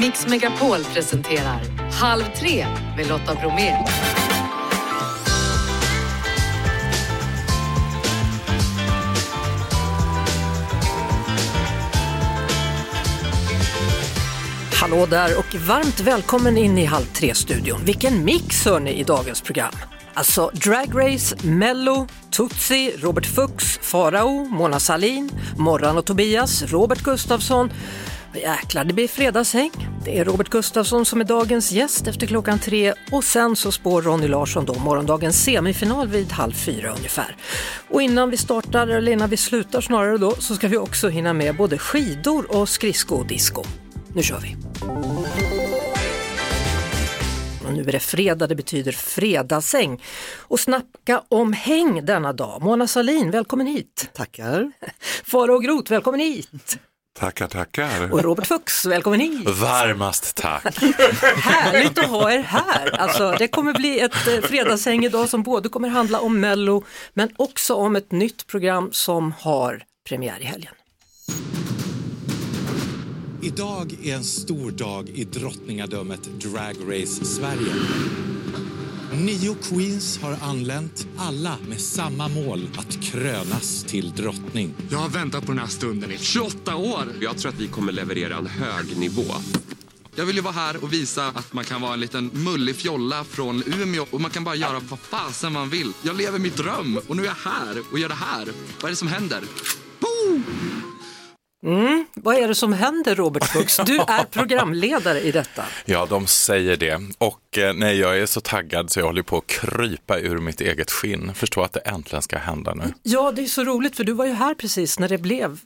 Mix Megapol presenterar Halv tre med Lotta Bromé. Hallå där och varmt välkommen in i Halv tre-studion. Vilken mix hör ni i dagens program. Alltså Drag Race, Mello, Tutsi, Robert Fuchs, Farao, Mona Salin, Morran och Tobias, Robert Gustafsson. Jäklar, det blir fredagshäng. Det är Robert Gustafsson som är dagens gäst efter klockan tre och sen så spår Ronny Larsson då morgondagens semifinal vid halv fyra ungefär. Och innan vi startar, eller innan vi slutar snarare då, så ska vi också hinna med både skidor och skridsko-disco. Nu kör vi! Och nu är det fredag, det betyder fredagsäng. Och snacka om häng denna dag. Mona Salin, välkommen hit! Tackar. Farao Groth, välkommen hit! Tackar, tackar. Och Robert Fuchs, välkommen hit! Varmast tack. Härligt att ha er här! Alltså, det kommer bli ett eh, fredagshäng idag som både kommer handla om Mello men också om ett nytt program som har premiär i helgen. Idag är en stor dag i drottningadömet Drag Race Sverige. Nio queens har anlänt, alla med samma mål att krönas till drottning. Jag har väntat på den här stunden i 28 år. Jag tror att vi kommer leverera en hög nivå. Jag vill ju vara här och visa att man kan vara en liten mullig fjolla från Umeå och man kan bara göra vad fasen man vill. Jag lever min dröm och nu är jag här och gör det här. Vad är det som händer? Boom! Mm, vad är det som händer Robert Fuchs? Du är programledare i detta. Ja, de säger det. Och eh, nej, jag är så taggad så jag håller på att krypa ur mitt eget skinn. Förstå att det äntligen ska hända nu. Ja, det är så roligt för du var ju här precis när det blev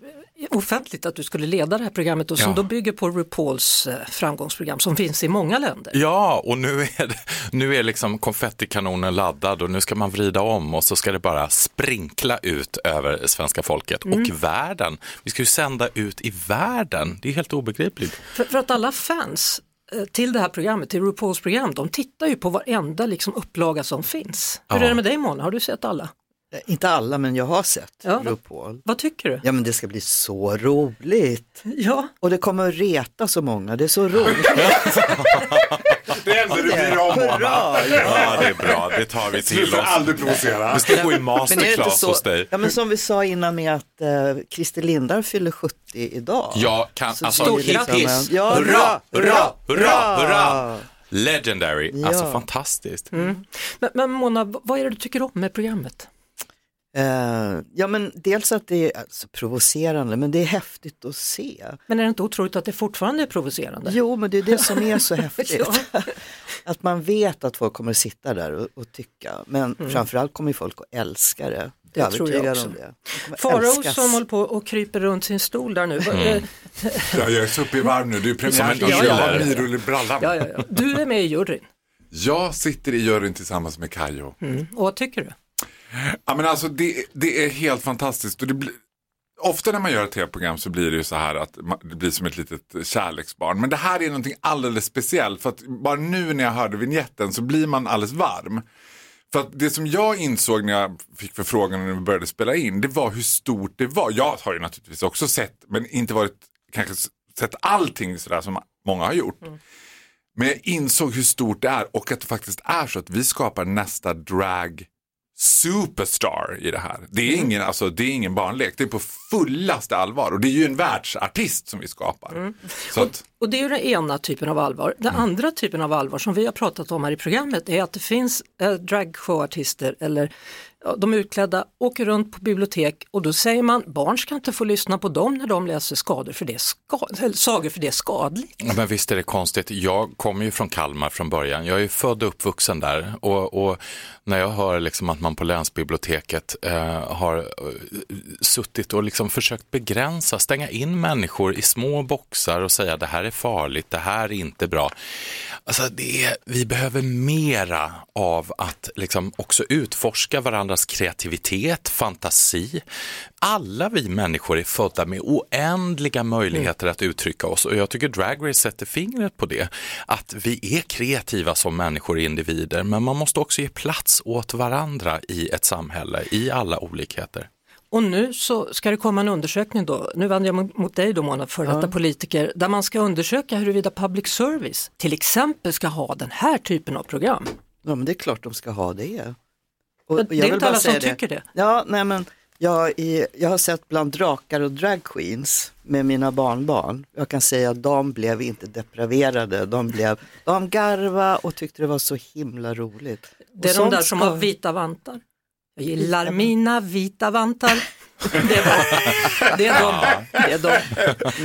offentligt att du skulle leda det här programmet och som Ja. då bygger på RuPauls eh, framgångsprogram som finns i många länder. Ja, och nu är, det, nu är liksom konfettikanonen laddad och nu ska man vrida om och så ska det bara sprinkla ut över svenska folket och världen. Vi ska ju sända ut i världen. Det är helt obegripligt. För, för att alla fans eh, till det här programmet, till RuPauls program, de tittar ju på varenda liksom, upplaga som finns. Hur Ja. är det med dig Mona, har du sett alla? Eh, Inte alla, men jag har sett Ja. RuPaul. Vad tycker du? Ja, men det ska bli så roligt. Ja, Och det kommer att reta så många, det är så roligt. Det enda du bryr dig om, Mona. Ja, det är bra. Det tar vi till oss. aldrig provocera. Vi ska gå i är masterclass så, hos dig. ja, men som vi sa innan med att eh, Christer Lindar fyller 70 idag. Jag kan, Så alltså det är liksom Ja, hurra, hurra, hurra, hurra! hurra! Legendary, Ja. alltså fantastiskt. men, men Mona, vad är det du tycker om med programmet? Eh, ja men dels att det är alltså, provocerande men det är häftigt att se. Men är det inte otroligt att det fortfarande är provocerande? Jo men det är det som är så häftigt. Ja. Att man vet att folk kommer att sitta där och, och tycka. Men framförallt kommer folk att älska det. Mm. Det tror jag också. Farao som håller på och kryper runt sin stol där nu. Mm. Ja, jag är så uppe i varv nu. Det är Som premiär. en Jag har myror i brallan. Ja, ja, ja. Du är med i juryn. Jag sitter i juryn tillsammans med Kajo. Mm. Och vad tycker du? Ja, men alltså, det, det är helt fantastiskt. Och det blir, ofta när man gör ett tv-program så blir det ju så här att man, det blir som ett litet kärleksbarn. Men det här är någonting alldeles speciellt. För att bara nu när jag hörde vignetten så blir man alldeles varm. För att det som jag insåg när jag fick förfrågan när vi började spela in, det var hur stort det var. Jag har ju naturligtvis också sett, men inte varit, kanske sett allting sådär som många har gjort. Men jag insåg hur stort det är och att det faktiskt är så att vi skapar nästa drag superstar i det här. Det är, ingen, alltså, det är ingen barnlek, det är på fullaste allvar och det är ju en världsartist som vi skapar. Så att, Och det är ju den ena typen av allvar. Den andra typen av allvar som vi har pratat om här i programmet är att det finns eh, dragshowartister eller ja, de utklädda åker runt på bibliotek och då säger man barn ska inte få lyssna på dem när de läser skador för det är ska- eller sagor för det är skadligt. Ja, Men visst är det konstigt. Jag kommer ju från Kalmar från början. Jag är född och uppvuxen där och, och när jag hör liksom att man på länsbiblioteket eh, har eh, suttit och liksom försökt begränsa, stänga in människor i små boxar och säga det här är farligt, det här är inte bra. Alltså det är, vi behöver mera av att liksom också utforska varandras kreativitet, fantasi. Alla vi människor är födda med oändliga möjligheter att uttrycka oss och jag tycker Drag Race sätter fingret på det. Att vi är kreativa som människor och individer men man måste också ge plats åt varandra i ett samhälle, i alla olikheter. Och nu så ska det komma en undersökning då, nu vänder jag mot dig då Mona, för detta politiker, där man ska undersöka huruvida public service till exempel ska ha den här typen av program. Ja men det är klart de ska ha det. Och, och det jag är inte bara alla som säga tycker det. Ja, nej men jag, är, jag har sett bland drakar och dragqueens med mina barnbarn. Jag kan säga att de blev inte depraverade, de, blev, de garva och tyckte det var så himla roligt. Det är de där som ska- har vita vantar. Jag gillar mina vita vantar. Det är, det är de. Det är de.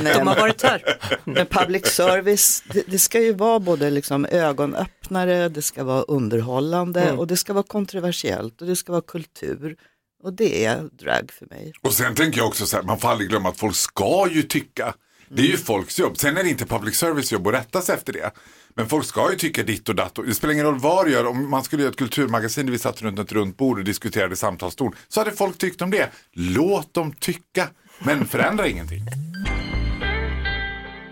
Nej, de har varit här. Men public service, det, det ska ju vara både liksom ögonöppnare, det ska vara underhållande Mm. och det ska vara kontroversiellt och det ska vara kultur. Och det är drag för mig. Och sen tänker jag också så här, man får aldrig glömma att folk ska ju tycka. Det är ju folks jobb. Sen är det inte public service jobb att rätta sig efter det. Men folk ska ju tycka ditt och datt. Det spelar ingen roll vad du gör. Om man skulle göra ett kulturmagasin där vi satt runt ett runt bord och diskuterade samtalston. Så hade folk tyckt om det. Låt dem tycka. Men förändra ingenting.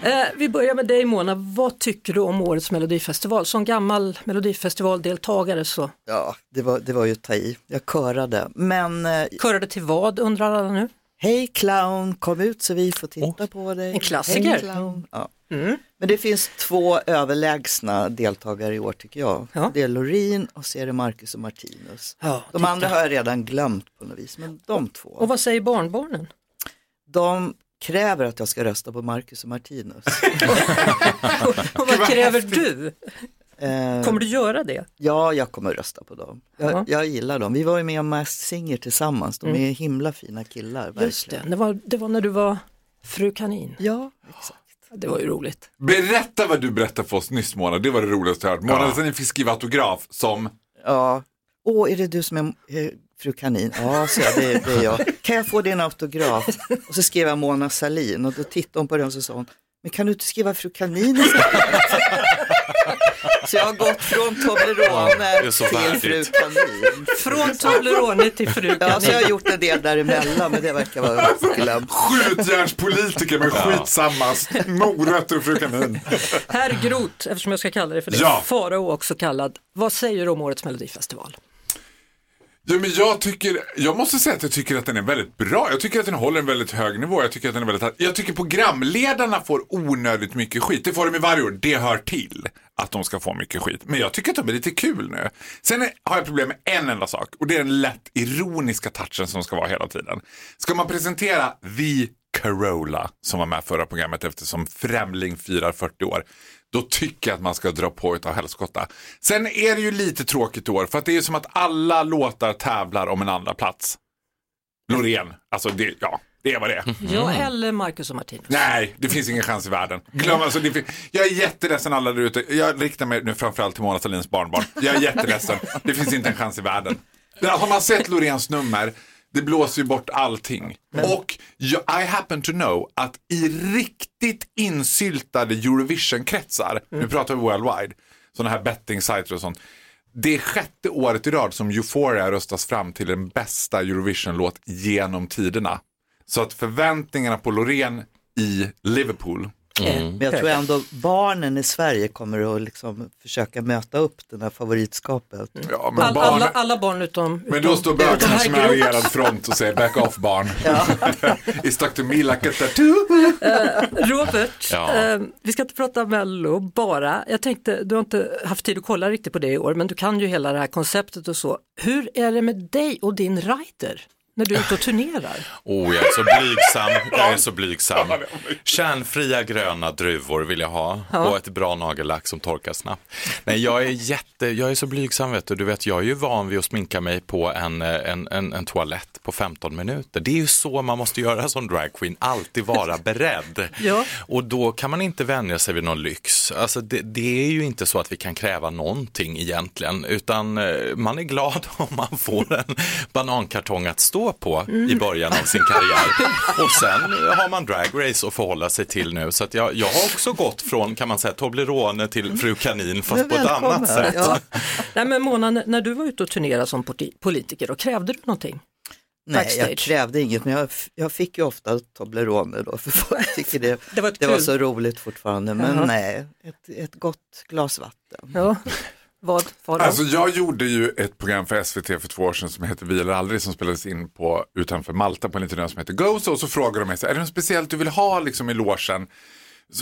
Eh, vi börjar med dig Mona, vad tycker du om årets melodifestival? Som gammal melodifestivaldeltagare så Ja, det var, det var ju att ta i. Jag körade. Men eh, körade till vad undrar alla nu? hej clown, kom ut så vi får titta på dig. En klassiker. Clown. Ja. Mm. Men det finns två överlägsna deltagare i år tycker jag. Ja. Det är Loreen och så är det Marcus och Martinus. Ja, De andra har jag redan glömt på något vis, men de två. Och vad säger barnbarnen? De kräver att jag ska rösta på Marcus och Martinus. Och vad kräver du? Eh, Kommer du göra det? Ja, jag kommer rösta på dem. Jag, Ja. jag gillar dem. Vi var ju med om Masked Singer tillsammans. De är himla fina killar. Mm. Just det, det var, det var när du var fru kanin. Ja, exakt. Det var ju roligt. Berätta vad du berättade för oss nyss Mona. Det var det roligaste jag hört. Mona ja. fick skriva autograf som Ja. Åh, är det du som är eh, fru kanin? Ja, så jag, det, det är jag. Kan jag få din autograf? Och så skrev jag Mona Salin och då tittade hon på den och så sa hon, men kan du inte skriva fru kanin istället? Så jag har gått från Toblerone så till fru kanin. Från Toblerone till fru Ja, så jag har kanin. gjort en del däremellan, men det verkar vara glömt. skjutjärnspolitiker med skitsamma morötter och fru kanin. Herr Groth, eftersom jag ska kalla det för det, Ja. Farao också kallad. Vad säger du om årets melodifestival? Ja, men jag, tycker, jag måste säga att jag tycker att den är väldigt bra. Jag tycker att den håller en väldigt hög nivå. Jag tycker att den är väldigt, jag tycker programledarna får onödigt mycket skit. Det får de i varje år. Det hör till att de ska få mycket skit. Men jag tycker att de är lite kul nu. Sen är, har jag problem med en enda sak och det är den lätt ironiska touchen som ska vara hela tiden. Ska man presentera The Carola som var med förra programmet eftersom Främling firar 40 år. Då tycker jag att man ska dra på utav helskotta. Sen är det ju lite tråkigt i år för att det är som att alla låtar tävlar om en andra plats. Loreen, alltså det, ja, det är vad det är. Jag eller Marcus och Martinus? Nej, det finns ingen chans i världen. Glöm, alltså, det, fin- jag är jätteledsen alla där ute. Jag riktar mig nu framförallt till Mona Sahlins barnbarn. Jag är jätteledsen. Det finns inte en chans i världen. Har man sett Loreens nummer, det blåser ju bort allting. Och jag, I happen to know att i riktigt insyltade Eurovision-kretsar, nu pratar vi worldwide, sådana här betting-sajter och sånt. Det är sjätte året i rad som Euphoria röstas fram till den bästa Eurovision-låt genom tiderna. Så att förväntningarna på Loreen i Liverpool, Men jag tror ändå barnen i Sverige kommer att liksom försöka möta upp det här favoritskapet. ja men All, barn, alla, alla barn utom... men då står bögarna som är allierad front och säger back off barn. It's stuck to me like a tattoo. Robert, Ja. eh, vi ska inte prata Mello bara. Jag tänkte, du har inte haft tid att kolla riktigt på det i år, men du kan ju hela det här konceptet och så. Hur är det med dig och din rider när du är ute och turnerar? Oh, jag är så blygsam. Jag är så blygsam. Kärnfria gröna druvor vill jag ha och ett bra nagellack som torkar snabbt. Nej, jag är jätte, jag är så blygsam vet du. Du vet, jag är ju van vid att sminka mig på en, eh, en, en, en toalett på 15 minuter. Det är ju så man måste göra som dragqueen, alltid vara beredd. Ja. Och då kan man inte vänja sig vid någon lyx. Alltså det, det är ju inte så att vi kan kräva någonting egentligen, utan eh, man är glad om man får en banankartong att stå på i början av sin karriär. Och sen har man dragrace att förhålla sig till nu. Så att jag, jag har också gått från, kan man säga, Toblerone till Fru Kanin, fast på ett annat sätt. Ja. Nej men Mona, när du var ute och turnerade som politiker, då krävde du någonting? Nej, Backstage. jag krävde inget, men jag, jag fick ju ofta Toblerone då, för folk tycker det, Det var det var så roligt fortfarande. Men Jaha. nej, ett, ett gott glas vatten. Ja. Vad var det? Alltså jag gjorde ju ett program för SVT för två år sedan som heter Vi eller aldrig som spelades in på, utanför Malta på en liten ö som heter Gozo och så frågade de mig, så, är det något speciellt du vill ha liksom i logen?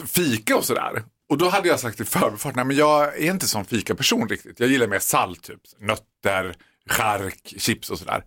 Fika och sådär. Och då hade jag sagt i förbifart, nej men jag är inte sån fika-person riktigt. Jag gillar mer salt, typ nötter, chark, chips och sådär.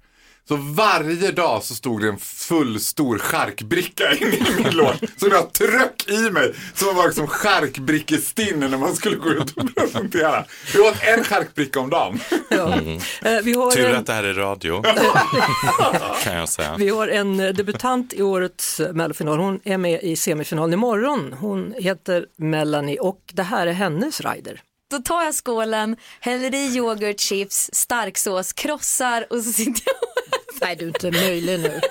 Så varje dag så stod det en full stor charkbricka inne i min låda som jag tryck i mig. Som var liksom charkbrickestinne när man skulle gå ut och presentera. Jag åt en charkbricka om dagen. Ja. Eh, Vi har Tur en, att det här är radio, kan jag säga. vi har en eh, debutant i årets mellofinal. Hon är med i semifinalen imorgon. Hon heter Melanie och det här är hennes rider. Då tar jag skålen, häller i yoghurt, chips, starksås, krossar och så sitter jag. Nej, du är inte möjlig nu.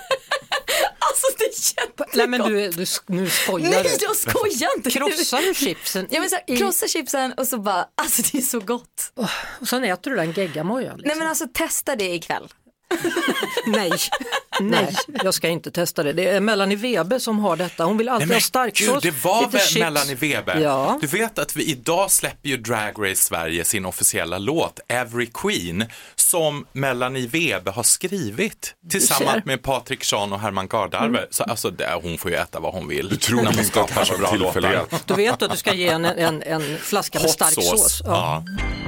Alltså det är jättegott. Nej, men du, du, nu skojar Nej, du. jag skojar inte. Krossar du chipsen? Ja, men så här, i- krossa chipsen och så bara, alltså det är så gott. Och sen äter du den geggamoja. Liksom. Nej men alltså testa det ikväll. Nej. Nej, jag ska inte testa det. Det är Melanie Webe som har detta. Hon vill alltid Nej, ha starksås, gud, det var lite väl chips. Melanie Weber? Ja. Du vet att vi idag släpper ju Drag Race Sverige sin officiella låt Every Queen som Melanie Weber har skrivit tillsammans med Patrik Sean och Herman Gardarve. Så alltså, det, hon får ju äta vad hon vill. Du tror inte att det här var tillfällighet? Då vet du att du ska ge en, en, en flaska med Hot stark sauce. sås. Ja. Ja.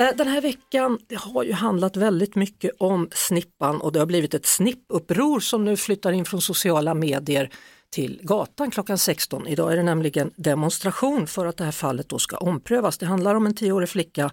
Eh, den här veckan det har ju handlat väldigt mycket om snippan och det har blivit ett snippuppror som nu flyttar in från sociala medier till gatan klockan 16. Idag är det nämligen demonstration för att det här fallet då ska omprövas. Det handlar om en tioårig flicka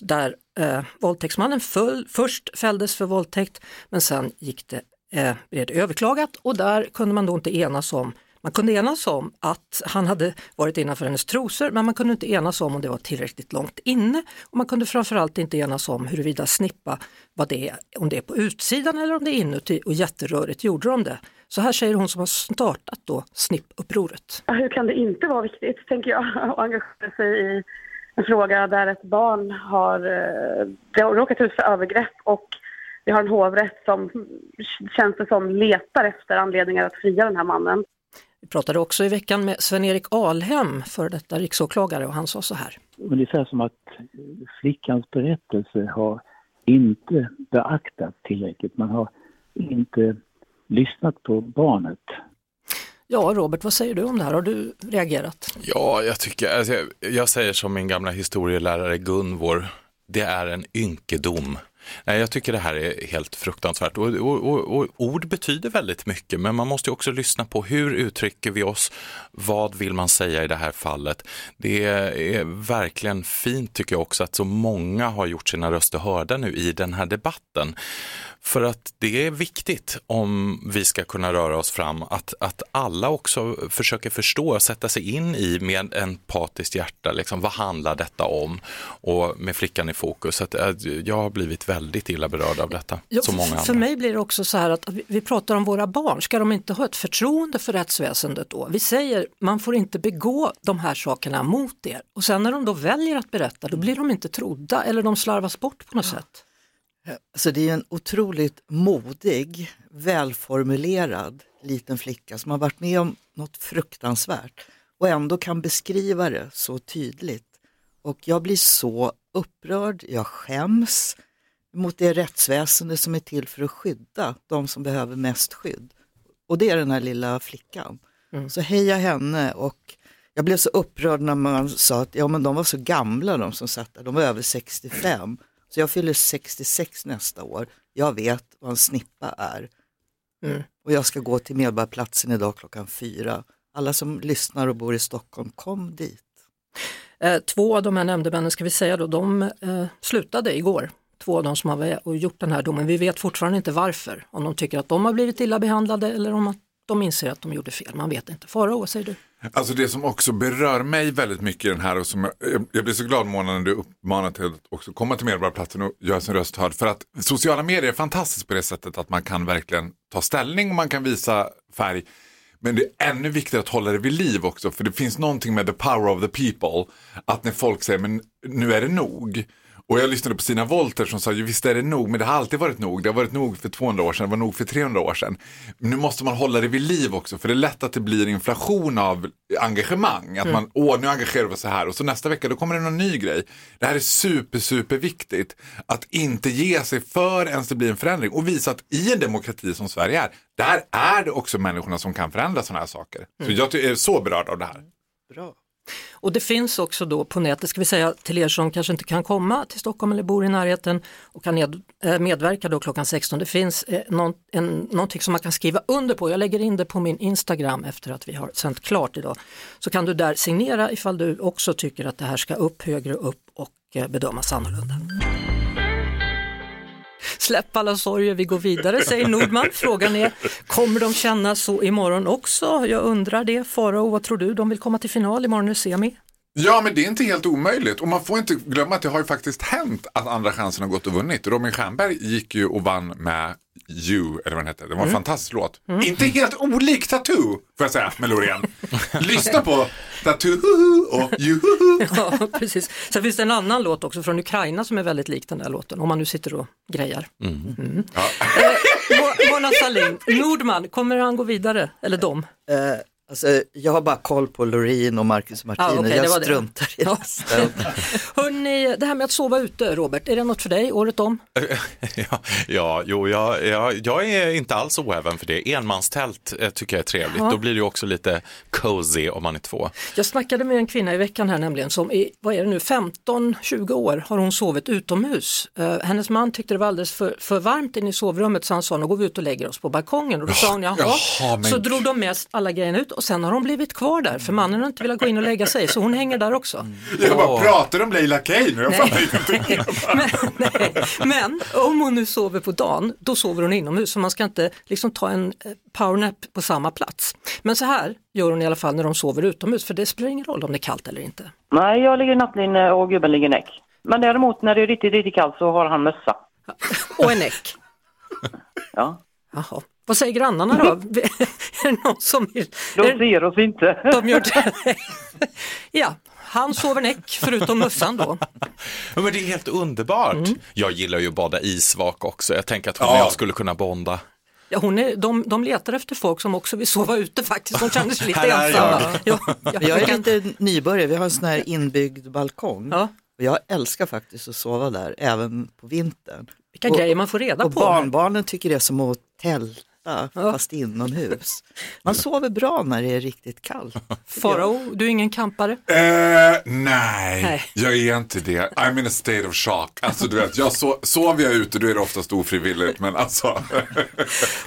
där eh, våldtäktsmannen föll, först fälldes för våldtäkt men sen gick det, eh, blev det överklagat och där kunde man då inte enas om man kunde enas om att han hade varit innanför hennes trosor men man kunde inte enas om om det var tillräckligt långt inne och man kunde framförallt inte enas om huruvida snippa var det om det är på utsidan eller om det är inuti och jätterörigt gjorde de det. Så här säger hon som har startat då snippupproret. Hur kan det inte vara viktigt, tänker jag, att engagera sig i en fråga där ett barn har, eh, det har råkat ut för övergrepp och vi har en hovrätt som känns det som letar efter anledningar att fria den här mannen. Vi pratade också i veckan med Sven-Erik Alhem, för detta riksåklagare och han sa så här. Ungefär som att flickans berättelse har inte beaktats tillräckligt. Man har inte lyssnat på barnet. Ja Robert, vad säger du om det här? Har du reagerat? Ja, jag tycker, alltså, jag, jag säger som min gamla historielärare Gunvor, det är en ynkedom. Nej, jag tycker det här är helt fruktansvärt och, och, och, och ord betyder väldigt mycket men man måste ju också lyssna på hur uttrycker vi oss, vad vill man säga i det här fallet. Det är verkligen fint tycker jag också att så många har gjort sina röster hörda nu i den här debatten. För att det är viktigt om vi ska kunna röra oss fram att, att alla också försöker förstå och sätta sig in i med empatiskt hjärta, liksom, vad handlar detta om? Och med flickan i fokus. Att, att jag har blivit väldigt illa berörd av detta, Ja, som många för, andra. för mig blir det också så här att vi, vi pratar om våra barn, ska de inte ha ett förtroende för rättsväsendet då? Vi säger man får inte begå de här sakerna mot er och sen när de då väljer att berätta då blir de inte trodda eller de slarvas bort på något sätt. Alltså det är en otroligt modig, välformulerad liten flicka som har varit med om något fruktansvärt och ändå kan beskriva det så tydligt. Och jag blir så upprörd, jag skäms mot det rättsväsende som är till för att skydda de som behöver mest skydd. Och det är den här lilla flickan. Så heja henne och jag blev så upprörd när man sa att ja, men de var så gamla de som satt där, de var över 65. Så jag fyller 66 nästa år. Jag vet vad en snippa är. Mm. Och jag ska gå till Medborgarplatsen idag klockan fyra. Alla som lyssnar och bor i Stockholm, kom dit. Eh, två av de här nämndemännen ska vi säga då, de eh, slutade igår. Två av de som har gjort den här domen. Vi vet fortfarande inte varför. Om de tycker att de har blivit illa behandlade eller om att de inser att de gjorde fel. Man vet inte. Farao, vad säger du? Alltså det som också berör mig väldigt mycket i den här och som jag, jag blir så glad Mona när du uppmanar till att också komma till Medborgarplatsen och göra sin röst hörd. För att sociala medier är fantastiskt på det sättet att man kan verkligen ta ställning och man kan visa färg. Men det är ännu viktigare att hålla det vid liv också för det finns någonting med the power of the people. Att när folk säger men nu är det nog. Och jag lyssnade på Stina Wolter som sa, "Jo, visst är det nog, men det har alltid varit nog. Det har varit nog för 200 år sedan, det var nog för 300 år sedan. Nu måste man hålla det vid liv också, för det är lätt att det blir inflation av engagemang. Att Mm. man, åh, nu engagerar vi så här och så nästa vecka då kommer det någon ny grej. Det här är super, super viktigt. Att inte ge sig för ens det blir en förändring och visa att i en demokrati som Sverige är, där är det också människorna som kan förändra sådana här saker. Så Mm. jag ty- är så berörd av det här. Bra. Och det finns också då på nätet, ska vi säga till er som kanske inte kan komma till Stockholm eller bor i närheten och kan eh, medverka då klockan 16. Det finns eh, någon, en, någonting som man kan skriva under på. Jag lägger in det på min Instagram efter att vi har sänt klart idag. Så kan du där signera ifall du också tycker att det här ska upp högre upp och eh, bedömas annorlunda. Släpp alla sorger, vi går vidare, säger Nordman. Frågan är, kommer de känna så imorgon också? Jag undrar det. Farao, vad tror du? De vill komma till final, imorgon i semi. Ja, men det är inte helt omöjligt. Och man får inte glömma att det har ju faktiskt hänt att Andra chansen har gått och vunnit. Robin Stjernberg gick ju och vann med You, eller vad den hette. Det var en Mm. fantastisk låt. Inte helt olik Tattoo, får jag säga, med Loreen. Lyssna på Tattoo och You. Ja, precis. Sen finns det en annan låt också från Ukraina som är väldigt lik den där låten, om man nu sitter och grejar. Mm. Ja. Mo- Mona Sahlin, Nordman, kommer han gå vidare? Eller de? Eh, alltså, jag har bara koll på Loreen och Marcus Martinez, Ja, okej, det jag var det. struntar i resten. Hörrni, det här med att sova ute, Robert, är det något för dig året om? Ja, ja, jo, jag, jag, jag är inte alls oäven för det. Enmanstält eh, tycker jag är trevligt. Ja. Då blir det också lite cozy om man är två. Jag snackade med en kvinna i veckan här nämligen som i, vad är det nu, 15-20 år har hon sovit utomhus. Eh, hennes man tyckte det var alldeles för, för varmt inne i sovrummet så han sa, nu går vi ut och lägger oss på balkongen. Och då sa hon, jaha. Jaha, men- Så drog de med alla grejerna ut och sen har hon blivit kvar där för mannen har inte velat gå in och lägga sig så hon hänger där också. Jag bara, pratar om Leila Kay nu? Jag Nej. fattar ingenting. Men om hon nu sover på dagen, då sover hon inomhus så man ska inte liksom ta en eh, powernap på samma plats. Men så här gör hon i alla fall när de sover utomhus för det spelar ingen roll om det är kallt eller inte. Nej, jag ligger i nattlinne och gubben ligger näck. Men däremot när det är riktigt, riktigt kallt så har han mössa. Och en näck. Ja. Jaha. Vad säger grannarna då? är det någon som vill? De ser oss inte. De gör det. ja, han sover näck förutom mössan då. Ja, men det är helt underbart. Jag gillar ju att bada isvak också. Jag tänker att hon och Ja. jag skulle kunna bonda. Ja, hon är, de, de letar efter folk som också vill sova ute faktiskt, de känner sig lite ensamma. jag. Ja, ja, Jag är lite nybörjare, vi har en sån här inbyggd balkong. Och jag älskar faktiskt att sova där, även på vintern. Vilka och, grejer man får reda och på. barnbarnen tycker det är som att tälta, fast inomhus. Man sover bra när det är riktigt kallt. Farao, du är ingen kampare? Eh, nej, Nej. jag är inte det. I'm in a state of shock. Alltså du vet, jag so sover jag ute då är det oftast ofrivilligt. Men alltså.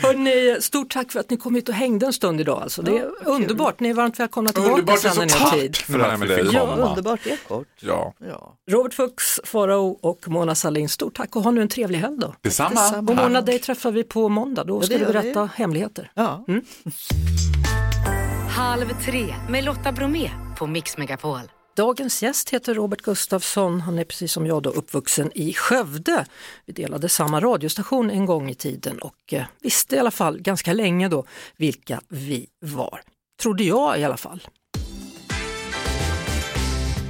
Hörrni, stort tack för att ni kom hit och hängde en stund idag. Alltså. Det är underbart, ni är varmt välkomna tillbaka Underbart, sen så när ni har tack tid. för att ni fick Ja, komma. Underbart, det är kort. Ja. Robert Fuchs, Farao och Mona Sahlin, stort tack och ha nu en trevlig helg då. Detsamma. Och Mona, dig träffar vi på måndag, då Ja, ska det du gör vi. berätta hemligheter. Ja. Mm. Halv tre med Lotta Bromé på Mix Megapol. Dagens gäst heter Robert Gustafsson. Han är precis som jag då uppvuxen i Skövde. Vi delade samma radiostation en gång i tiden och eh, visste i alla fall ganska länge då vilka vi var. Trodde jag i alla fall.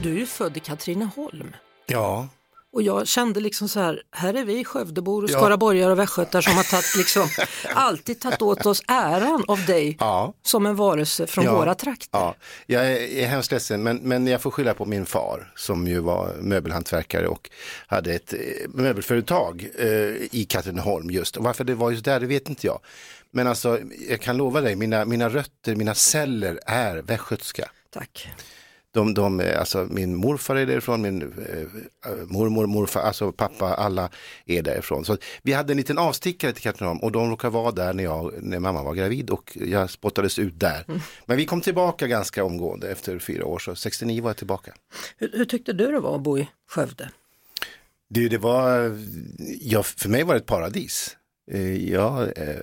Du är ju född i Katrineholm. Ja, Och jag kände liksom så här, här är vi Skövdebor och Ja. skaraborgare och västgötar som har tagit liksom, alltid tagit åt oss äran av dig ja. som en varelse från ja, våra trakter. Ja, jag är, är hemskt ledsen men, men jag får skylla på min far som ju var möbelhantverkare och hade ett eh, möbelföretag eh, i Katrineholm just. Och varför det var just där det vet inte jag. Men alltså jag kan lova dig, mina, mina rötter, mina celler är västgötska. Tack. De, de, eh, alltså min morfar är därifrån, min eh, mormor, morfar, alltså pappa, alla är därifrån. Så vi hade en liten avstickare till Katrineholm och de råkade vara där när, jag, när mamma var gravid och jag spottades ut där. Men vi kom tillbaka ganska omgående efter fyra år, så 69 var jag tillbaka. Hur, hur tyckte du det var att bo i Skövde? Det, det var, ja, för mig var det ett paradis. Eh, jag eh,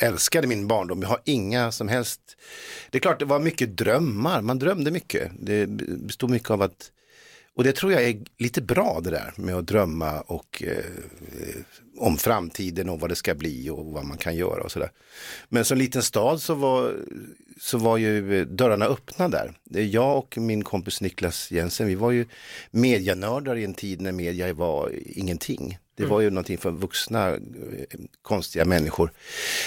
älskade min barndom, jag har inga som helst, det är klart det var mycket drömmar, man drömde mycket. Det bestod mycket av att, och det tror jag är lite bra det där med att drömma och eh, om framtiden och vad det ska bli och vad man kan göra och sådär. Men som liten stad så var så var ju dörrarna öppna där. Jag och min kompis Niklas Jensen, vi var ju medianördar i en tid när media var ingenting. Det var ju någonting för vuxna eh, konstiga människor.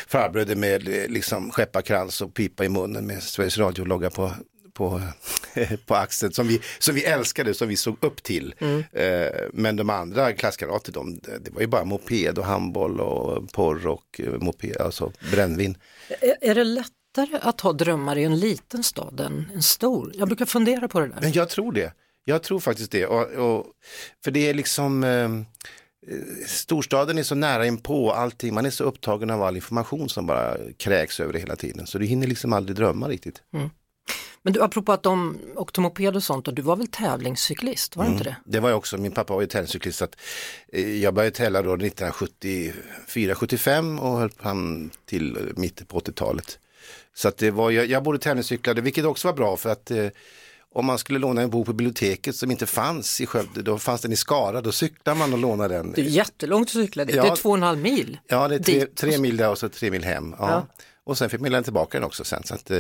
Farbröder med eh, liksom skepparkrans och pipa i munnen med Sveriges Radio-logga på, på, på axeln som vi, som vi älskade, som vi såg upp till. Eh, Men de andra klasskamrater, de, det var ju bara moped och handboll och porr och moped, alltså brännvin. Är, det lättare att ha drömmar i en liten stad än en stor? Jag brukar fundera på det där. Men jag tror det. Jag tror faktiskt det. Och, och, för det är liksom, storstaden är så nära inpå allting, man är så upptagen av all information som bara kräks över det hela tiden. Så du hinner liksom aldrig drömma riktigt. Men du, apropå att de åkte moped och sånt, och du var väl tävlingscyklist, var det inte det? Det var jag också, min pappa var ju tävlingscyklist. att, eh, Jag började tävla då 1974-75 och höll fram till mitten på 80-talet. Så att det var, jag, jag både tävlingscyklade, vilket också var bra för att eh, om man skulle låna en bok på biblioteket som inte fanns i Skövde, då fanns den i Skara, då cyklade man och lånade den. Det är jättelångt att cykla dit, Ja. det är två och en halv mil. Ja, det är tre, tre mil där och så tre mil hem. Ja. Ja. Och sen fick man lämna tillbaka den också sen. Så att, eh,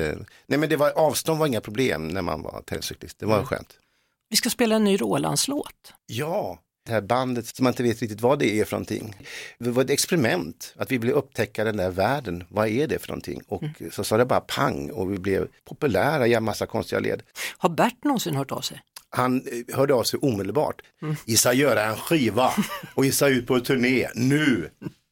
nej men det var, avstånd var inga problem när man var tävlingscyklist, det var skönt. Vi ska spela en ny Rolandslåt. Ja, det här bandet som man inte vet riktigt vad det är för någonting. Det var ett experiment, att vi ville upptäcka den där världen. Vad är det för någonting? Och så sa det bara pang och vi blev populära i en massa konstiga led. Har Bert någonsin hört av sig? Han eh, hörde av sig omedelbart. Gissa göra en skiva och gissa ut på en turné nu.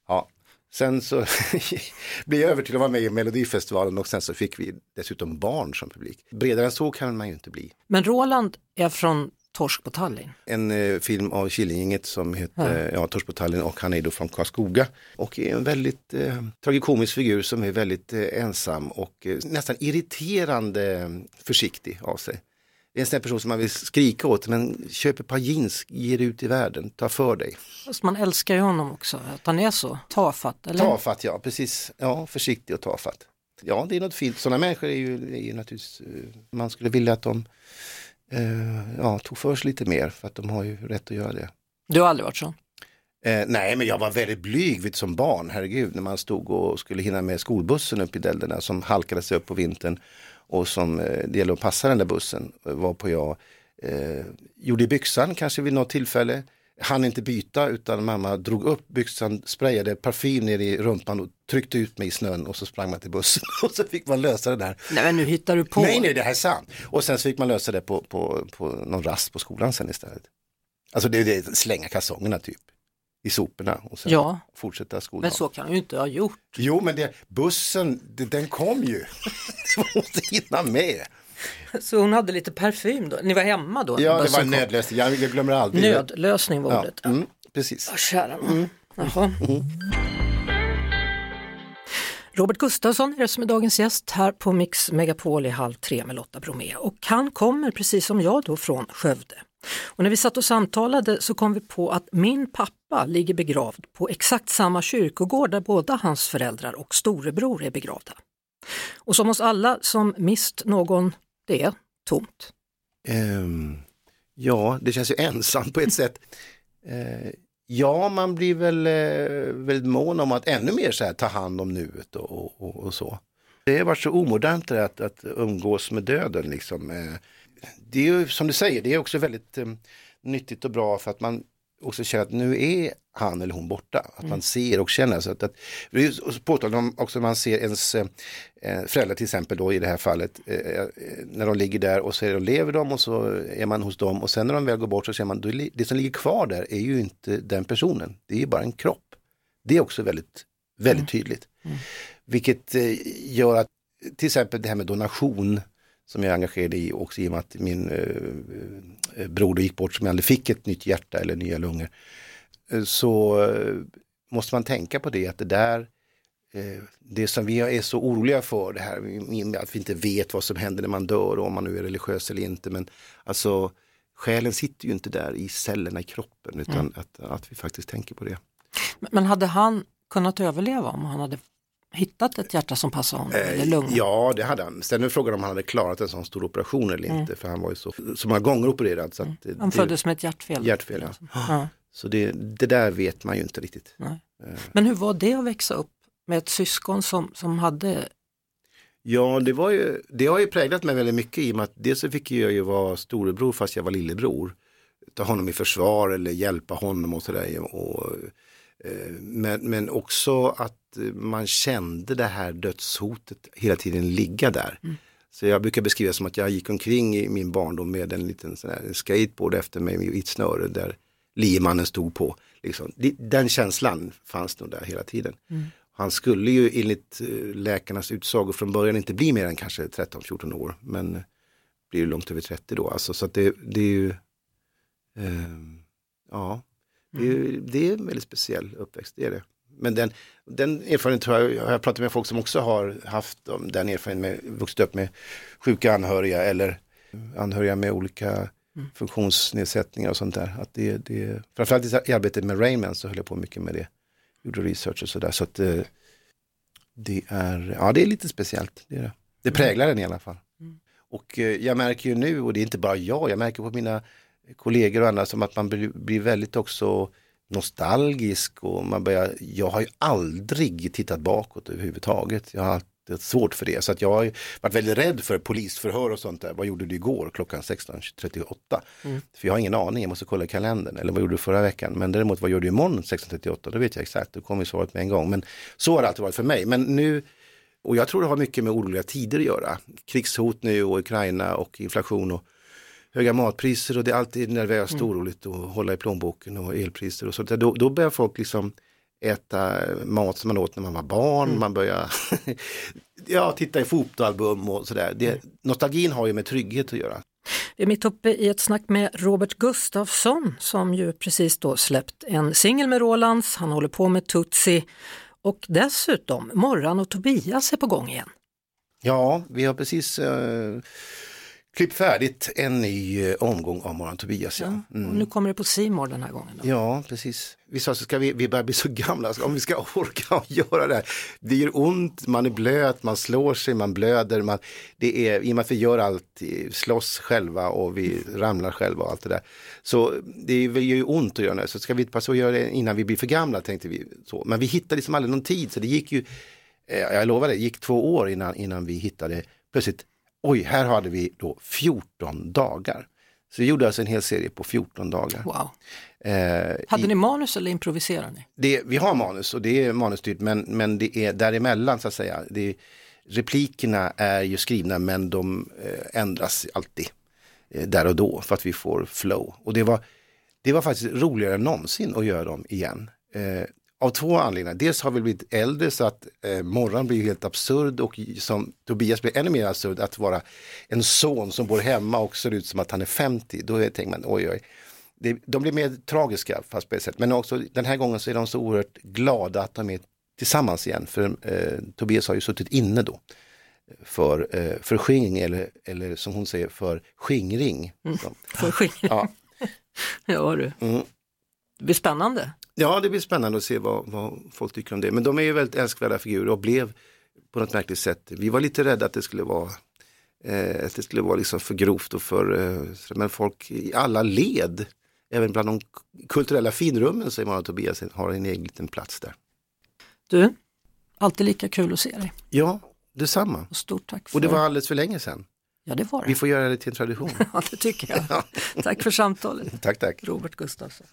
Ja. Sen så blev jag över till att vara med i Melodifestivalen och sen så fick vi dessutom barn som publik. Bredare än så kan man ju inte bli. Men Roland är från Torsk på Tallinn. En eh, film av Killinggänget som heter ja. Torsk på Tallinn och han är då från Karlskoga. Och är en väldigt eh, tragikomisk figur som är väldigt eh, ensam och eh, nästan irriterande eh, försiktig av sig. Det är en sån person som man vill skrika åt, men köp ett par jeans, ge det ut i världen, ta för dig. Fast man älskar ju honom också, att han är så tafatt. Eller? Tafatt, ja precis. Ja, försiktig och tafatt. Ja, det är något fint. Sådana människor är ju, är ju naturligtvis, eh, man skulle vilja att de eh, ja, tog för sig lite mer, för att de har ju rätt att göra det. Du har aldrig varit så? Eh, nej, men jag var väldigt blyg vid som barn, herregud, när man stod och skulle hinna med skolbussen upp i Dälderna som halkade sig upp på vintern och som eh, det gällde att passa den där bussen, eh, varpå jag eh, gjorde i byxan kanske vid något tillfälle. Han inte byta utan mamma drog upp byxan, sprayade parfym ner i rumpan och tryckte ut mig i snön och så sprang man till bussen och så fick man lösa det där. Nej men nu hittar du på. Nej, nej, det här är sant. Och sen så fick man lösa det på, på, på någon rast på skolan sen istället. Alltså det är det, slänga kalsongerna typ i soporna och sen Ja. fortsätta skoldagen. Men så kan du ju inte ha gjort. Jo, men det, bussen, det, den kom ju. Man måste hinna med. Så hon hade lite parfym då? Ni var hemma då? Ja, det var en nödlösning. Jag, jag glömmer aldrig. Nödlösning var Ja, ordet. mm, precis. Ja, kära nån. Jaha. Robert Gustafsson är det som är dagens gäst här på Mix Megapol i halv tre med Lotta Bromé och han kommer precis som jag då från Skövde. Och när vi satt och samtalade så kom vi på att min pappa ligger begravd på exakt samma kyrkogård där båda hans föräldrar och storebror är begravda. Och som hos alla som mist någon, det är tomt. Ehm, ja, det känns ju ensamt på ett sätt. Eh, ja, man blir väl eh, väldigt mån om att ännu mer så här, ta hand om nuet och, och, och, så. Det har varit så omodernt det att, att umgås med döden. Liksom. Eh, det är ju som du säger, det är också väldigt eh, nyttigt och bra för att man också känner att nu är han eller hon borta. Att man ser och känner. Så att, att, ju så påtagligt om också man ser ens eh, eh, föräldrar till exempel då i det här fallet. Eh, eh, när de ligger där och så de, lever de och så är man hos dem och sen när de väl går bort så känner man det som ligger kvar där är ju inte den personen. Det är ju bara en kropp. Det är också väldigt, väldigt tydligt. Vilket eh, gör att till exempel det här med donation som jag är engagerad i också i och med att min eh, eh, bror då gick bort som aldrig fick ett nytt hjärta eller nya lungor. Eh, så eh, måste man tänka på det att det där det som vi är så oroliga för det här att vi inte vet vad som händer när man dör och om man nu är religiös eller inte men alltså själen sitter ju inte där i cellerna i kroppen utan Mm. att, att vi faktiskt tänker på det. Men hade han kunnat överleva om han hade hittat ett hjärta som passade honom? eller Eh, lungor? Ja, det hade han. Sen är frågan om han hade klarat en sån stor operation eller Mm. inte, för han var ju så, så många gånger opererad. Så det, Han det- föddes med ett hjärtfel. Hjärtfel, ja. Ja. Så det, det där vet man ju inte riktigt. Nej. Eh, Men hur var det att växa upp med ett syskon som, som hade Ja, det, var ju, det har ju präglat mig väldigt mycket i och med att dels så fick jag ju vara storebror fast jag var lillebror. Ta honom i försvar eller hjälpa honom och sådär. Och, men, men också att man kände det här dödshotet hela tiden ligga där. Mm. Så jag brukar beskriva som att jag gick omkring i min barndom med en liten sån här skateboard efter mig med ett snöre där liemannen stod på. Liksom. Den känslan fanns nog där hela tiden. Mm. Han skulle ju enligt eh, läkarnas utsago från början inte bli mer än kanske 13-14 år. Men eh, blir ju långt över 30 då. Alltså, så det, det är ju, eh, ja, det är, ju- det är en väldigt speciell uppväxt, det är det. Men den, den erfarenheten tror jag, jag har pratat med folk som också har haft den erfarenheten med, vuxit upp med sjuka anhöriga eller anhöriga med olika funktionsnedsättningar och sånt där. Att det, det, framförallt i arbetet med Rayman så höll jag på mycket med det. Gjorde research och sådär. Så att eh, det är, ja det är lite speciellt. Det, är det. det präglar den i alla fall. Och eh, jag märker ju nu, och det är inte bara jag, jag märker på mina kollegor och andra som att man blir, blir väldigt också nostalgisk och man börjar, jag har ju aldrig tittat bakåt överhuvudtaget. Jag har alltid haft svårt för det. Så att jag har varit väldigt rädd för polisförhör och sånt där. Vad gjorde du igår klockan 16.38? Mm. För jag har ingen aning, jag måste kolla i kalendern. Eller vad gjorde du förra veckan? Men däremot vad gör du imorgon 16.38? Då vet jag exakt, då kommer svaret med en gång. Men så har det alltid varit för mig. Men nu, och jag tror det har mycket med oroliga tider att göra. Krigshot nu och Ukraina och inflation och höga matpriser och det är alltid nervöst och oroligt och hålla i plånboken och elpriser och sånt. Då, då börjar folk liksom äta mat som man åt när man var barn, man börjar ja, titta i fotoalbum och sådär. Det, nostalgin har ju med trygghet att göra. Vi är mitt uppe i ett snack med Robert Gustafsson som ju precis då släppt en singel med Rolands, han håller på med Tutsi och dessutom Morran och Tobias är på gång igen. Ja, vi har precis eh, klippt färdigt en ny eh, omgång av Morgon Tobias. Ja. Mm. Och nu kommer det på Simor den här gången. Då. Ja, precis. Vi sa så ska vi, vi börjar bli så gamla, om vi ska orka göra det här. Det gör ont, man är blöt, man slår sig, man blöder. Man, det är, I och med att vi gör allt, eh, slåss själva och vi ramlar själva och allt det där. Så det gör ju ont att göra det. Så ska vi passa att göra det innan vi blir för gamla tänkte vi. Så. Men vi hittade liksom aldrig någon tid, så det gick ju, eh, jag lovar det, det gick två år innan, innan vi hittade plötsligt, oj, här hade vi då 14 dagar. Så vi gjorde alltså en hel serie på 14 dagar. Wow. Eh, Hade i- ni manus eller improviserar ni? det, vi har manus och det är manusstyrt men, men det är däremellan så att säga. Det, replikerna är ju skrivna men de eh, ändras alltid eh, där och då för att vi får flow. Och det var, det var faktiskt roligare än någonsin att göra dem igen. Av två anledningar. Dels har vi blivit äldre så att eh, morgon blir helt absurd och som Tobias blir ännu mer absurd att vara en son som bor hemma och ser ut som att han är 50. Då tänker man oj oj. Det, de blir mer tragiska fast på ett sätt. Men också den här gången så är de så oerhört glada att de är tillsammans igen. För eh, Tobias har ju suttit inne då. För, eh, för skingring eller, eller som hon säger för skingring. Så. För skingring. Ja. Ja du. Mm. Det blir spännande. Ja, det blir spännande att se vad, vad folk tycker om det. Men de är ju väldigt älskvärda figurer och blev på något märkligt sätt. Vi var lite rädda att det skulle vara eh, att det skulle vara liksom för grovt och för, eh, men folk i alla led, även bland de kulturella finrummen säger man att Tobias har en egen liten plats där. Du, alltid lika kul att se dig. Ja, detsamma. Och stort tack för Och det var alldeles för länge sedan. Ja, det var det. Vi får göra det till en tradition. Ja, det tycker jag. tack för samtalet. tack, tack. Robert Gustafsson.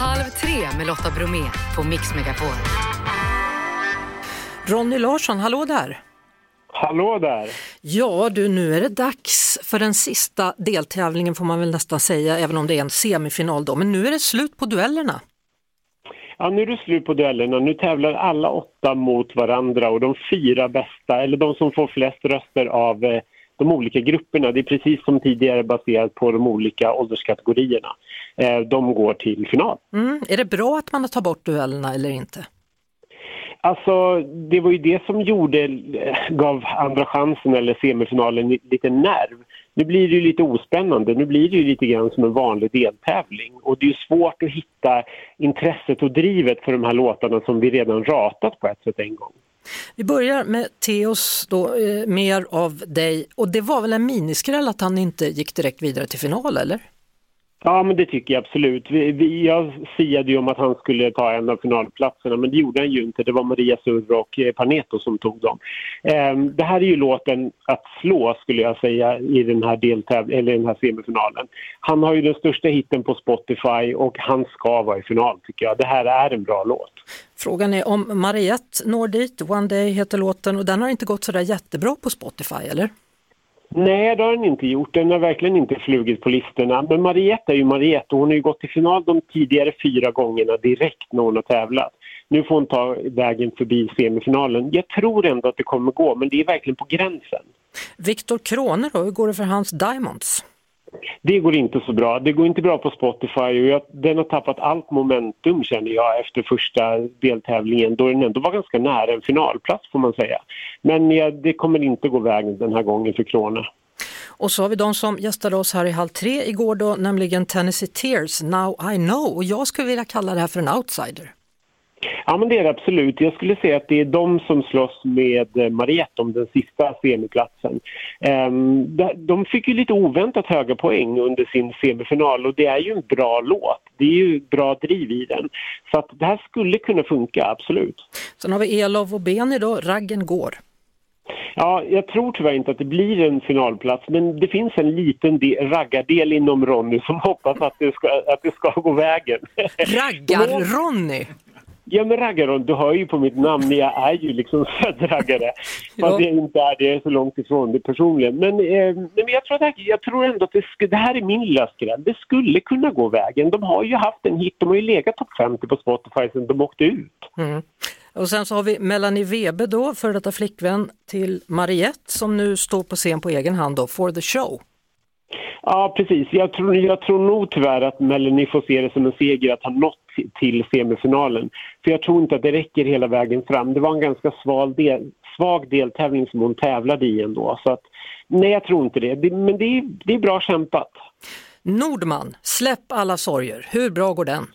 Halv tre med Lotta Bromé på Mix Megapol. Ronny Larsson, hallå där! Hallå där! Ja du, nu är det dags för den sista deltävlingen får man väl nästan säga, även om det är en semifinal då. Men nu är det slut på duellerna. Ja, nu är det slut på duellerna. Nu tävlar alla åtta mot varandra och de fyra bästa, eller de som får flest röster av eh, de olika grupperna, det är precis som tidigare baserat på de olika ålderskategorierna. Eh, de går till final. Mm. Är det bra att man tar bort duellerna eller inte? Alltså, det var ju det som gjorde, eh, gav andra chansen eller semifinalen li- lite nerv. Nu blir det ju lite ospännande, nu blir det ju lite grann som en vanlig deltävling. Och det är ju svårt att hitta intresset och drivet för de här låtarna som vi redan ratat på ett sätt en gång. Vi börjar med Teos, då, eh, mer av dig. Och det var väl en miniskräll att han inte gick direkt vidare till final, eller? Ja, men det tycker jag absolut. Vi, vi, jag siade ju om att han skulle ta en av finalplatserna, men det gjorde han ju inte. Det var Maria Surr och eh, Paneto som tog dem. Eh, det här är ju låten att slå, skulle jag säga, i den här, deltäv- eller den här semifinalen. Han har ju den största hitten på Spotify och han ska vara i final, tycker jag. Det här är en bra låt. Frågan är om Mariette når dit, One Day heter låten och den har inte gått så där jättebra på Spotify, eller? Nej, det har den inte gjort. Den har verkligen inte flugit på listorna. Men Mariette är ju Mariette och hon har ju gått till final de tidigare fyra gångerna direkt när hon har tävlat. Nu får hon ta vägen förbi semifinalen. Jag tror ändå att det kommer gå, men det är verkligen på gränsen. Viktor Krone då, hur går det för hans Diamonds? Det går inte så bra. Det går inte bra på Spotify och jag, den har tappat allt momentum känner jag efter första deltävlingen då den ändå var ganska nära en finalplats får man säga. Men ja, det kommer inte gå vägen den här gången för Krona. Och så har vi de som gästade oss här i halv tre igår då, nämligen Tennessee Tears, Now I know. Och jag skulle vilja kalla det här för en outsider. Ja, men det är det absolut. Jag skulle säga att det är de som slåss med eh, Mariette om den sista semiplatsen. Um, de fick ju lite oväntat höga poäng under sin semifinal och det är ju en bra låt. Det är ju bra driv i den. Så att det här skulle kunna funka, absolut. Sen har vi Elov och Beni då, Raggen går. Ja, jag tror tyvärr inte att det blir en finalplats, men det finns en liten del, raggardel inom Ronny som hoppas att det ska, att det ska gå vägen. Raggar-Ronny? Ja men raggaron, du hör ju på mitt namn, jag är ju liksom söderraggare. Fast jag inte är det, så långt ifrån det personligen. Men, eh, men jag, tror att, jag tror ändå att det, sk- det här är min lilla skräll. Det skulle kunna gå vägen. De har ju haft en hit, de har ju legat topp 50 på Spotify sedan de åkte ut. Mm. Och sen så har vi Melanie Webe då, före detta flickvän till Mariette som nu står på scen på egen hand då, For the show. Ja, precis. Jag tror, jag tror nog tyvärr att Melanie får se det som en seger att ha nått till- semifinalen. För jag tror inte att det räcker hela vägen fram. Det var en ganska sval del, svag deltävling som hon tävlade i ändå. Så att, nej, jag tror inte det. det men det är, det är bra kämpat. Nordman, Släpp alla sorger. Hur bra går den?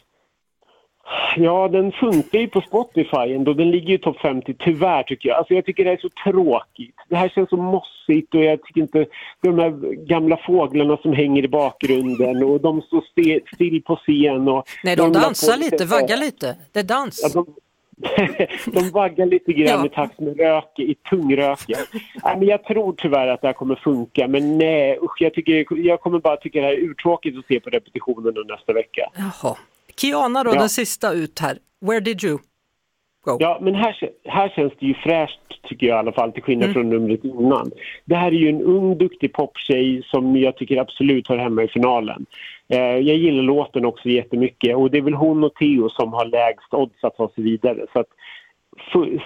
Ja, den funkar ju på Spotify ändå. Den ligger ju i topp 50, tyvärr tycker jag. Alltså jag tycker det är så tråkigt. Det här känns så mossigt och jag tycker inte... De här gamla fåglarna som hänger i bakgrunden och de står still på scen och... Nej, de dansar lite, vaggar lite. Det är dans. Ja, de, de vaggar lite grann Ja. i takt med rök, i tungröken. Nej, men jag tror tyvärr att det här kommer funka, men nej, usch, jag, tycker, jag kommer bara tycka det här är urtråkigt att se på repetitionen nästa vecka. Jaha. Kiana då, Ja. den sista ut här. Where did you go? Ja, men här, här känns det ju fräscht tycker jag i alla fall, till skillnad Mm. från numret innan. Det här är ju en ung, duktig poptjej som jag tycker absolut hör hemma i finalen. Eh, jag gillar låten också jättemycket och det är väl hon och Theo som har lägst odds att ta sig vidare. Så att,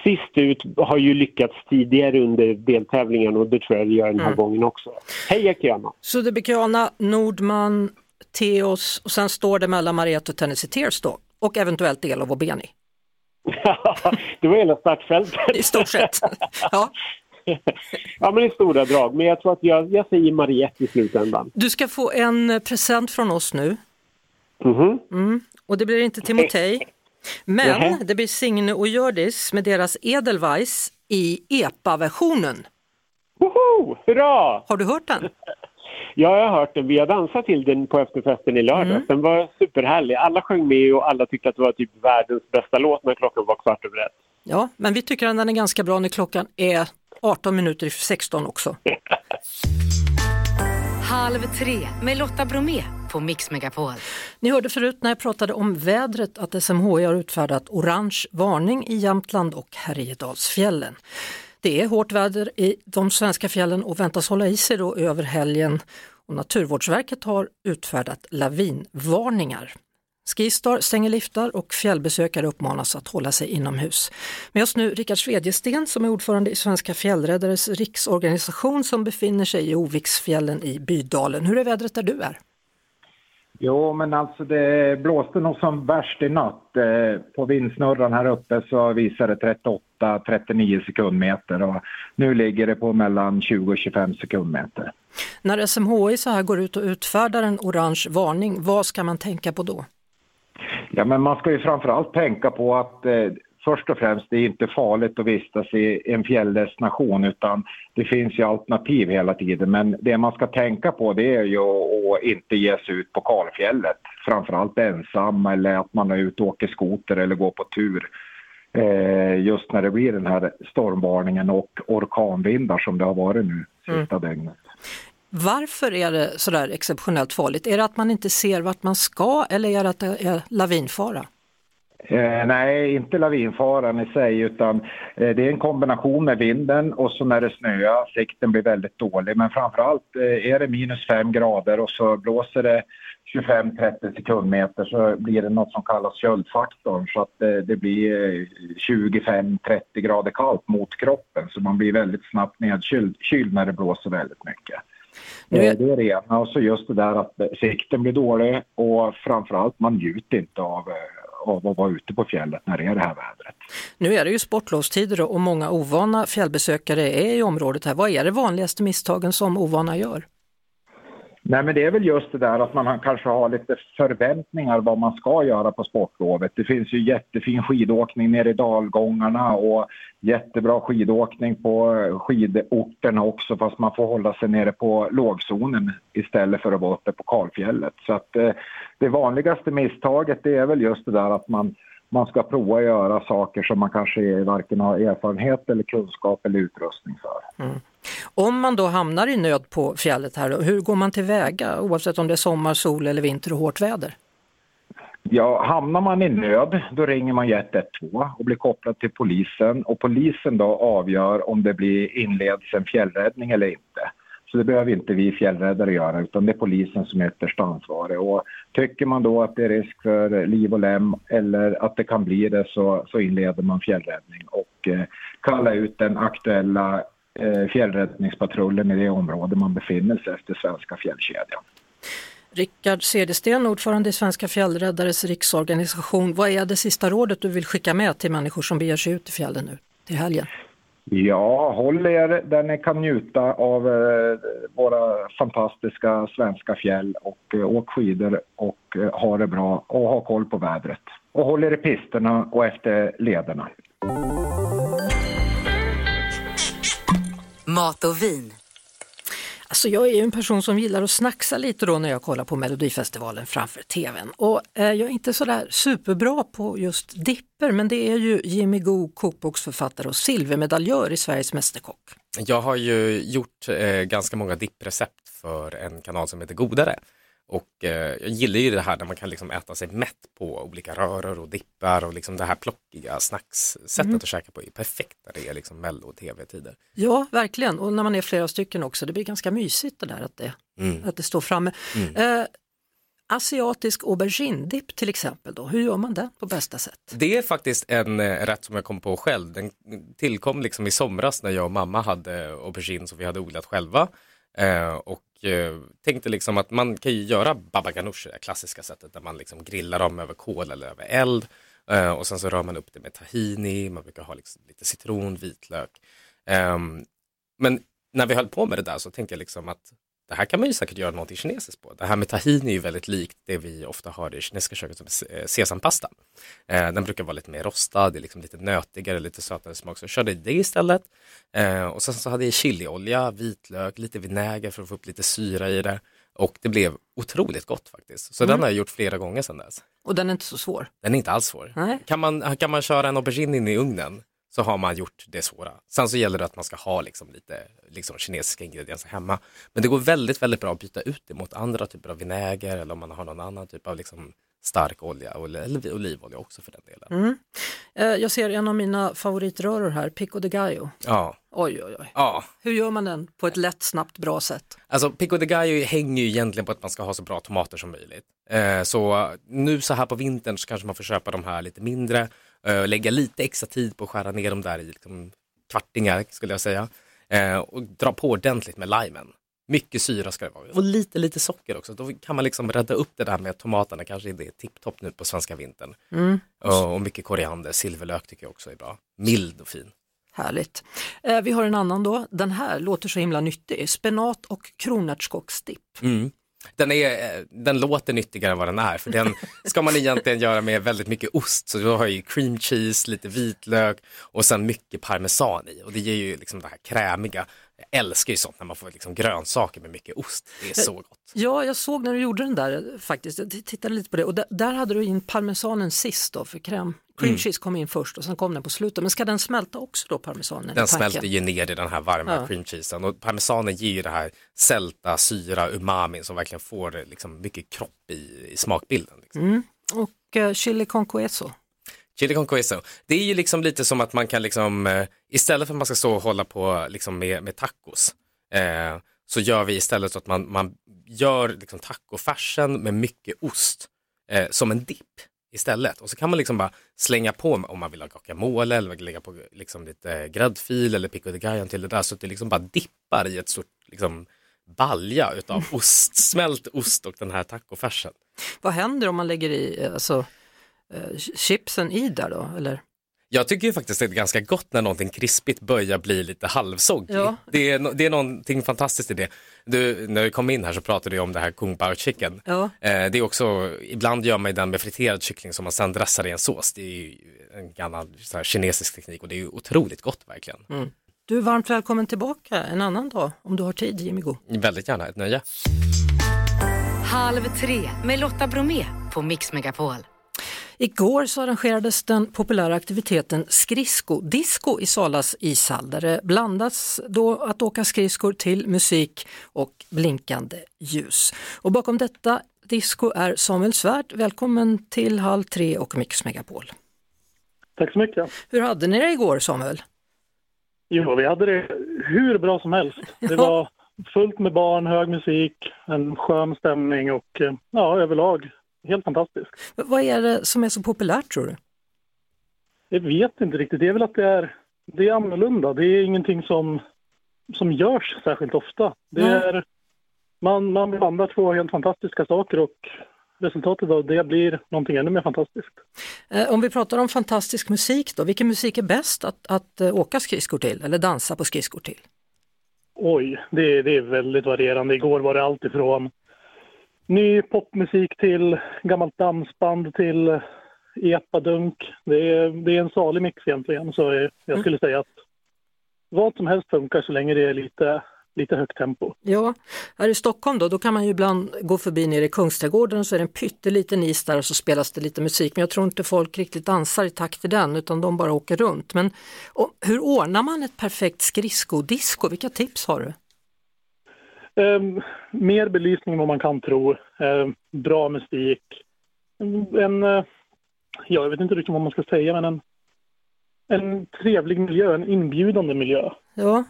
sist ut har ju lyckats tidigare under deltävlingen och det tror jag det gör den här Mm. gången också. Hej Kiana! Så det blir Kiana, Nordman, Theos och sen står det mellan Mariette och Tennessee Tears då. Och eventuellt Elov och Beni. det var hela startfältet. I stort sett. ja. ja, men i stora drag. Men jag tror att jag, jag säger Mariette i slutändan. Du ska få en present från oss nu. Mhm. Mm. Och det blir inte Timotej. Men Nähä. det blir Signe och Hjördis med deras Edelweiss i EPA-versionen. Woho! Hurra! Har du hört den? Ja, jag har hört den. Vi har dansat till den på efterfesten i lördags. Mm. Den var superhärlig. Alla sjöng med och alla tyckte att det var typ världens bästa låt när klockan var kvart över ett. Ja, men vi tycker att den är ganska bra när klockan är 18 minuter i 16 också. Halv tre med Lotta Bromé på Mix Megapol. Ni hörde förut när jag pratade om vädret att SMHI har utfärdat orange varning i Jämtland och Härjedalsfjällen. Det är hårt väder i de svenska fjällen och väntas hålla i sig då över helgen. Och Naturvårdsverket har utfärdat lavinvarningar. Skistar stänger liftar och fjällbesökare uppmanas att hålla sig inomhus. Med oss nu Rickard Svedjesten som är ordförande i Svenska fjällräddares riksorganisation som befinner sig i Oviksfjällen i Bydalen. Hur är vädret där du är? Jo, men alltså det blåste nog som värst i natt. Eh, På vindsnurran här uppe så visade det 38-39 sekundmeter och nu ligger det på mellan 20 och 25 sekundmeter. När SMHI så här går ut och utfärdar en orange varning, vad ska man tänka på då? Ja, men man ska ju framförallt tänka på att eh, först och främst, det är inte farligt att vistas i en fjälldestination utan det finns ju alternativ hela tiden. Men det man ska tänka på det är ju att inte ge sig ut på kalfjället. Framförallt ensam eller att man är ute och åker skoter eller går på tur. Eh, just när det blir den här stormvarningen och orkanvindar som det har varit nu sista dygnet. Varför är det sådär exceptionellt farligt? Är det att man inte ser vart man ska eller är det att det är lavinfara? Eh, nej, inte lavinfaran i sig utan eh, det är en kombination med vinden och så när det snöar, sikten blir väldigt dålig. Men framförallt eh, är det minus 5 grader och så blåser det 25-30 sekundmeter så blir det något som kallas köldfaktorn så att eh, det blir eh, 25-30 grader kallt mot kroppen så man blir väldigt snabbt nedkyld kyld när det blåser väldigt mycket. Nu är- Eh, Det är det ena. Och så just det där att eh, sikten blir dålig och framförallt man njuter inte av, eh, av att vara ute på fjället när det är det här vädret. Nu är det ju sportlovstider och många ovana fjällbesökare är i området här. Vad är det vanligaste misstagen som ovana gör? Nej, men det är väl just det där att man kanske har lite förväntningar vad man ska göra på sportlovet. Det finns ju jättefin skidåkning nere i dalgångarna och jättebra skidåkning på skidorterna också fast man får hålla sig nere på lågzonen istället för att vara uppe på kalfjället. Så att eh, det vanligaste misstaget det är väl just det där att man, man ska prova att göra saker som man kanske varken har erfarenhet eller kunskap eller utrustning för. Mm. Om man då hamnar i nöd på fjället här, då, hur går man tillväga oavsett om det är sommar, sol eller vinter och hårt väder? Ja, hamnar man i nöd, då ringer man 112 och blir kopplad till polisen. Och polisen då avgör om det blir inleds en fjällräddning eller inte. Så det behöver inte vi fjällräddare göra, utan det är polisen som är ytterst ansvarig. Och tycker man då att det är risk för liv och lem eller att det kan bli det så, så inleder man fjällräddning och eh, kallar ut den aktuella fjällräddningspatrullen i det område man befinner sig efter svenska fjällkedjan. Rickard Cedersten, ordförande i Svenska fjällräddares riksorganisation. Vad är det sista rådet du vill skicka med till människor som beger sig ut i fjällen nu till helgen? Ja, håll er där ni kan njuta av eh, våra fantastiska svenska fjäll och eh, åk skidor och eh, ha det bra och ha koll på vädret. Och håll er i pisterna och efter lederna. Mat och vin. Alltså jag är ju en person som gillar att snacksa lite då när jag kollar på Melodifestivalen framför tvn. Och eh, jag är inte sådär superbra på just dipper men det är ju Jimmy Go, kokboksförfattare och silvermedaljör i Sveriges Mästerkock. Jag har ju gjort eh, ganska många dipprecept för en kanal som heter Godare. Och eh, jag gillar ju det här när man kan liksom äta sig mätt på olika röror och dippar och liksom det här plockiga snackssättet Mm. att käka på är perfekt när det är liksom mello och tv-tider. Ja, verkligen. Och när man är flera stycken också, det blir ganska mysigt det där att det, Mm. att det står framme. Mm. Eh, asiatisk aubergine-dipp till exempel, då. hur gör man den på bästa sätt? Det är faktiskt en eh, rätt som jag kom på själv. Den tillkom liksom i somras när jag och mamma hade aubergine som vi hade odlat själva. Eh, och eh, tänkte liksom att man kan ju göra baba ganoush, det klassiska sättet där man liksom grillar dem över kol eller över eld. Eh, och sen så rör man upp det med tahini, man brukar ha liksom lite citron, vitlök. Ehm, men när vi höll på med det där så tänkte jag liksom att det här kan man ju säkert göra någonting kinesiskt på. Det här med tahini är ju väldigt likt det vi ofta har i kinesiska köket som sesampasta. Eh, den brukar vara lite mer rostad, det är liksom lite nötigare, lite sötare smak. Så jag körde det istället. Eh, och sen så hade jag chiliolja, vitlök, lite vinäger för att få upp lite syra i det. Och det blev otroligt gott faktiskt. Så Mm. den har jag gjort flera gånger sedan dess. Och den är inte så svår? Den är inte alls svår. Nej. Kan man, kan man köra en aubergine in i ugnen så har man gjort det svåra. Sen så gäller det att man ska ha liksom lite liksom kinesiska ingredienser hemma. Men det går väldigt, väldigt bra att byta ut det mot andra typer av vinäger eller om man har någon annan typ av liksom stark olja eller olivolja också för den delen. Mm. Eh, jag ser en av mina favoritröror här, Pico de Gallo. Ja. Oj, oj, oj. Ja, Hur gör man den på ett lätt, snabbt, bra sätt? Alltså pico de gallo hänger ju egentligen på att man ska ha så bra tomater som möjligt. Eh, så nu så här på vintern så kanske man får köpa de här lite mindre, lägga lite extra tid på att skära ner dem där i liksom, kvartingar skulle jag säga. Eh, och dra på ordentligt med limen. Mycket syra ska det vara och lite lite socker också. Då kan man liksom rädda upp det där med att tomaterna kanske inte är tipptopp nu på svenska vintern. Mm. Och, mycket koriander, silverlök tycker jag också är bra. Mild och fin. Härligt. Eh, vi har en annan då, den här låter så himla nyttig, spenat och kronärtskocksdipp. Mm. Den, är, eh, den låter nyttigare än vad den är, för den ska man egentligen göra med väldigt mycket ost. Så du har ju cream cheese, lite vitlök och sen mycket parmesan i. Och det ger ju liksom det här krämiga. Jag älskar ju sånt när man får liksom grönsaker med mycket ost. Det är så gott. Ja, jag såg när du gjorde den där faktiskt. Jag tittade lite på det och där, där hade du in parmesanen sist då för kräm. Cream Mm. cheese kom in först och sen kom den på slutet. Men ska den smälta också då parmesanen? Den smälter ju ner i den här varma Ja. cream cheesen och parmesanen ger ju det här sälta, syra, umamin som verkligen får eh, liksom mycket kropp i, i smakbilden. Liksom. Mm. Och eh, chili con queso. Chili con queso, det är ju liksom lite som att man kan liksom, eh, istället för att man ska stå och hålla på liksom med, med tacos, eh, så gör vi istället så att man, man gör liksom tacofärsen med mycket ost eh, som en dipp istället. Och så kan man liksom bara slänga på om man vill ha guacamole eller lägga på liksom lite gräddfil eller pico de gallo till det där så att det liksom bara dippar i ett stort liksom, balja utav ost, smält ost och den här tacofärsen. Vad händer om man lägger i eh, alltså, eh, chipsen i där då? Eller? Jag tycker ju faktiskt att det är ganska gott när någonting krispigt börjar bli lite halvsoggy. Ja. Det, är, det är någonting fantastiskt i det. Du, när vi kom in här så pratade du om det här kung pao chicken. Ja. Eh, det är också, ibland gör man ju den med friterad kyckling som man sen dressar i en sås. Det är ju en gammal så här, kinesisk teknik och det är ju otroligt gott verkligen. Mm. Du är varmt välkommen tillbaka en annan dag om du har tid Jimmy Go. Väldigt gärna, ett nöje. Halv tre med Lotta Bromé på Mix Megapol. Igår så arrangerades den populära aktiviteten skridsko-disco i Salas ishall där det blandas då att åka skridskor till musik och blinkande ljus. Och bakom detta disco är Samuel Svärd. Välkommen till Halv tre och Mix Megapol. Tack så mycket. Hur hade ni det igår Samuel? Jo, vi hade det hur bra som helst. Det var fullt med barn, hög musik, en skön stämning och eh, ja, överlag helt fantastiskt. V- Vad är det som är så populärt tror du? Jag vet inte riktigt. Det är väl att det är, det är annorlunda. Det är ingenting som, som görs särskilt ofta. Det Nej. är, man, man blandar två helt fantastiska saker och resultatet av det blir någonting ännu mer fantastiskt. Eh, Om vi pratar om fantastisk musik då, vilken musik är bäst att, att eh, åka skridskor till eller dansa på skridskor till? Oj, det, det är väldigt varierande. Igår var det allt ifrån ny popmusik till gammalt dansband till epadunk. Det är, det är en salig mix egentligen. Så jag- jag skulle säga att vad som helst funkar så länge det är lite, lite högt tempo. Ja, här i Stockholm då, då kan man ju ibland gå förbi nere i Kungsträdgården och så är det en pytteliten is där och så spelas det lite musik. Men jag tror inte folk riktigt dansar i takt till den utan de bara åker runt. Men och, hur ordnar man ett perfekt skridskodisco? Vilka tips har du? Ehm, mer belysning än vad man kan tro. Ehm, bra musik. En, eh, ja, jag vet inte riktigt vad man ska säga, men en, en trevlig miljö, en inbjudande miljö. Ja,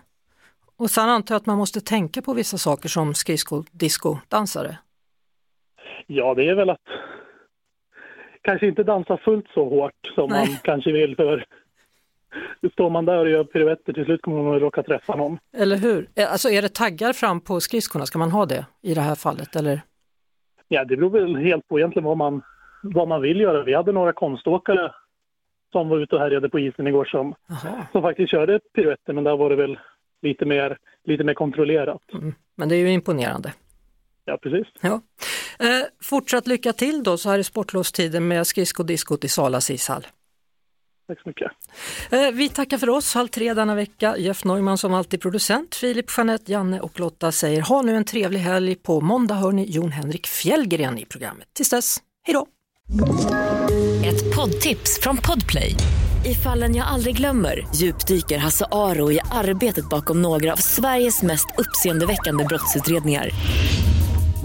och sen antar jag att man måste tänka på vissa saker som skridskodisco-dansare. Ja, det är väl att kanske inte dansa fullt så hårt som Nej. man kanske vill för står man där och gör piruetter till slut kommer man att råka träffa någon. Eller hur? Eh, Alltså är det taggar fram på skridskorna, ska man ha det i det här fallet? Eller? Ja, det beror väl helt på egentligen vad man, vad man vill göra. Vi hade några konståkare som var ute och härjade på isen igår som, som faktiskt körde piruetter, men där var det väl lite mer, lite mer kontrollerat. Men det är ju imponerande. Ja, precis. Ja. Eh, fortsatt lycka till då så här i sportlovstiden med skridskodiscot i Salas ishall. Tack så mycket. Eh, vi tackar för oss, halv tre denna vecka. Jeff Neumann som alltid producent, Filip, Jeanette, Janne och Lotta säger ha nu en trevlig helg. På måndag hör ni Jon Henrik Fjällgren i programmet. Tills dess, hej då! Ett poddtips från Podplay. I fallen jag aldrig glömmer djupdyker Hasse Aro i arbetet bakom några av Sveriges mest uppseendeväckande brottsutredningar.